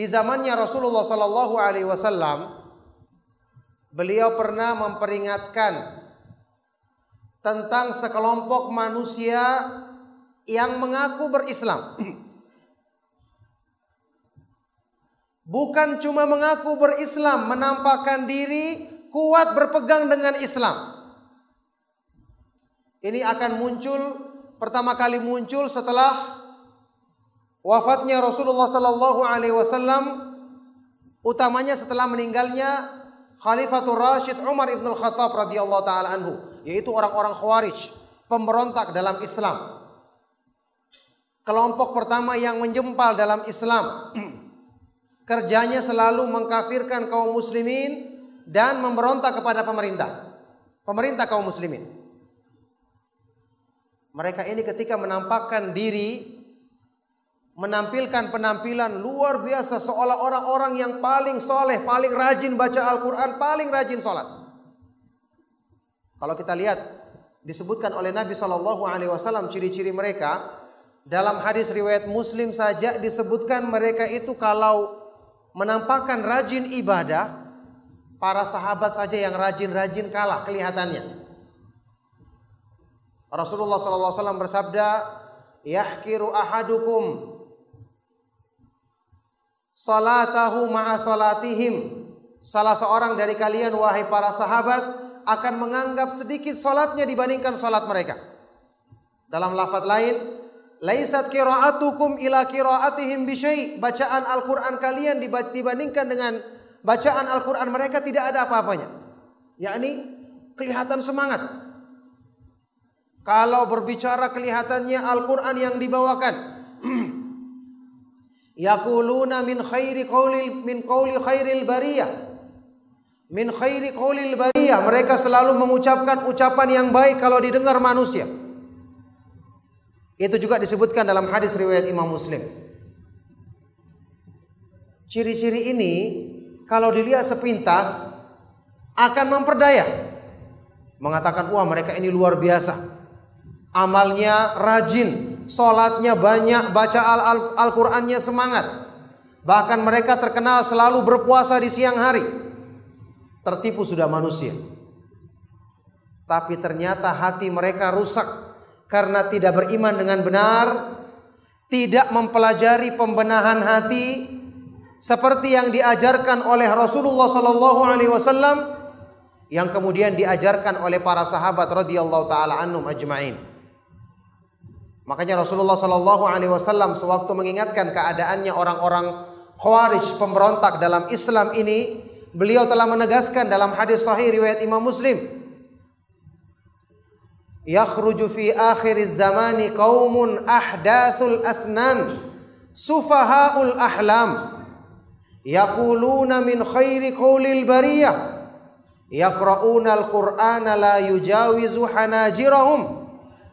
Di zamannya Rasulullah sallallahu alaihi wasallam beliau pernah memperingatkan tentang sekelompok manusia yang mengaku berislam. Bukan cuma mengaku berislam, menampakkan diri kuat berpegang dengan Islam. Ini akan muncul pertama kali muncul setelah wafatnya Rasulullah sallallahu alaihi wasallam utamanya setelah meninggalnya Khalifatul Rashid Umar ibn al-Khattab radhiyallahu taala anhu yaitu orang-orang Khawarij pemberontak dalam Islam. Kelompok pertama yang menjempal dalam Islam. Kerjanya selalu mengkafirkan kaum muslimin dan memberontak kepada pemerintah. Pemerintah kaum muslimin. Mereka ini ketika menampakkan diri menampilkan penampilan luar biasa seolah orang-orang yang paling soleh, paling rajin baca Al-Quran, paling rajin sholat. Kalau kita lihat disebutkan oleh Nabi Shallallahu Alaihi Wasallam ciri-ciri mereka dalam hadis riwayat Muslim saja disebutkan mereka itu kalau menampakkan rajin ibadah, para sahabat saja yang rajin-rajin kalah kelihatannya. Rasulullah SAW bersabda, "Yahkiru ahadukum salatahu ma'a salatihim." Salah seorang dari kalian wahai para sahabat akan menganggap sedikit salatnya dibandingkan salat mereka. Dalam lafaz lain, laisat qira'atukum ila qira'atihim bi Bacaan Al-Qur'an kalian dibandingkan dengan bacaan Al-Qur'an mereka tidak ada apa-apanya. Yakni kelihatan semangat, kalau berbicara kelihatannya Al-Quran yang dibawakan. Yakuluna min khairi qawli min qawli khairil bariyah. Min khairi qawlil bariyah. Mereka selalu mengucapkan ucapan yang baik kalau didengar manusia. Itu juga disebutkan dalam hadis riwayat Imam Muslim. Ciri-ciri ini kalau dilihat sepintas akan memperdaya. Mengatakan, wah mereka ini luar biasa amalnya rajin, sholatnya banyak, baca Al-Qur'annya -Al semangat. Bahkan mereka terkenal selalu berpuasa di siang hari. Tertipu sudah manusia. Tapi ternyata hati mereka rusak karena tidak beriman dengan benar, tidak mempelajari pembenahan hati seperti yang diajarkan oleh Rasulullah sallallahu alaihi wasallam yang kemudian diajarkan oleh para sahabat radhiyallahu taala anhum ajmain. Makanya Rasulullah Shallallahu Alaihi Wasallam sewaktu mengingatkan keadaannya orang-orang Khawarij pemberontak dalam Islam ini, beliau telah menegaskan dalam hadis Sahih riwayat Imam Muslim, yakhruju fi akhir zamani qaumun ahdathul asnan sufahaul ahlam yaquluna min khairi qawlil bariyah yaqra'una al-qur'ana la yujawizu hanajirahum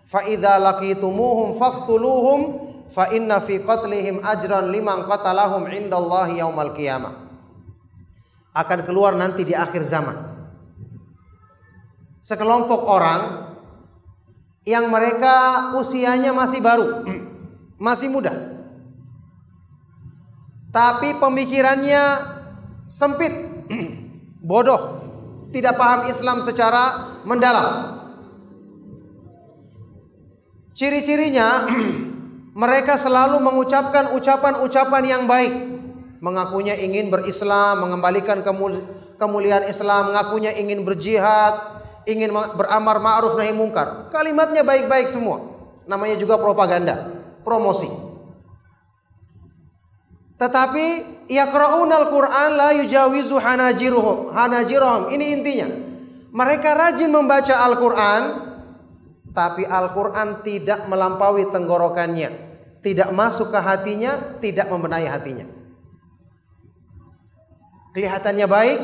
fa idza laqitumuhum faqtuluhum fa inna fi qatlihim ajran liman qatalahum indallahi yaumal qiyamah. Akan keluar nanti di akhir zaman. Sekelompok orang yang mereka usianya masih baru masih muda. Tapi pemikirannya sempit bodoh tidak paham Islam secara mendalam Ciri-cirinya mereka selalu mengucapkan ucapan-ucapan yang baik. Mengakunya ingin berislam, mengembalikan kemuliaan Islam, mengakunya ingin berjihad, ingin beramar ma'ruf nahi mungkar. Kalimatnya baik-baik semua. Namanya juga propaganda, promosi. Tetapi yaqra'unal Qur'an la yujawizu hanajiruhum. Hanajiruhum. Ini intinya. Mereka rajin membaca Al-Qur'an, tapi Al-Quran tidak melampaui tenggorokannya, tidak masuk ke hatinya, tidak membenahi hatinya. Kelihatannya baik,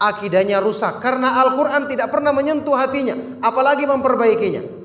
akidahnya rusak karena Al-Quran tidak pernah menyentuh hatinya, apalagi memperbaikinya.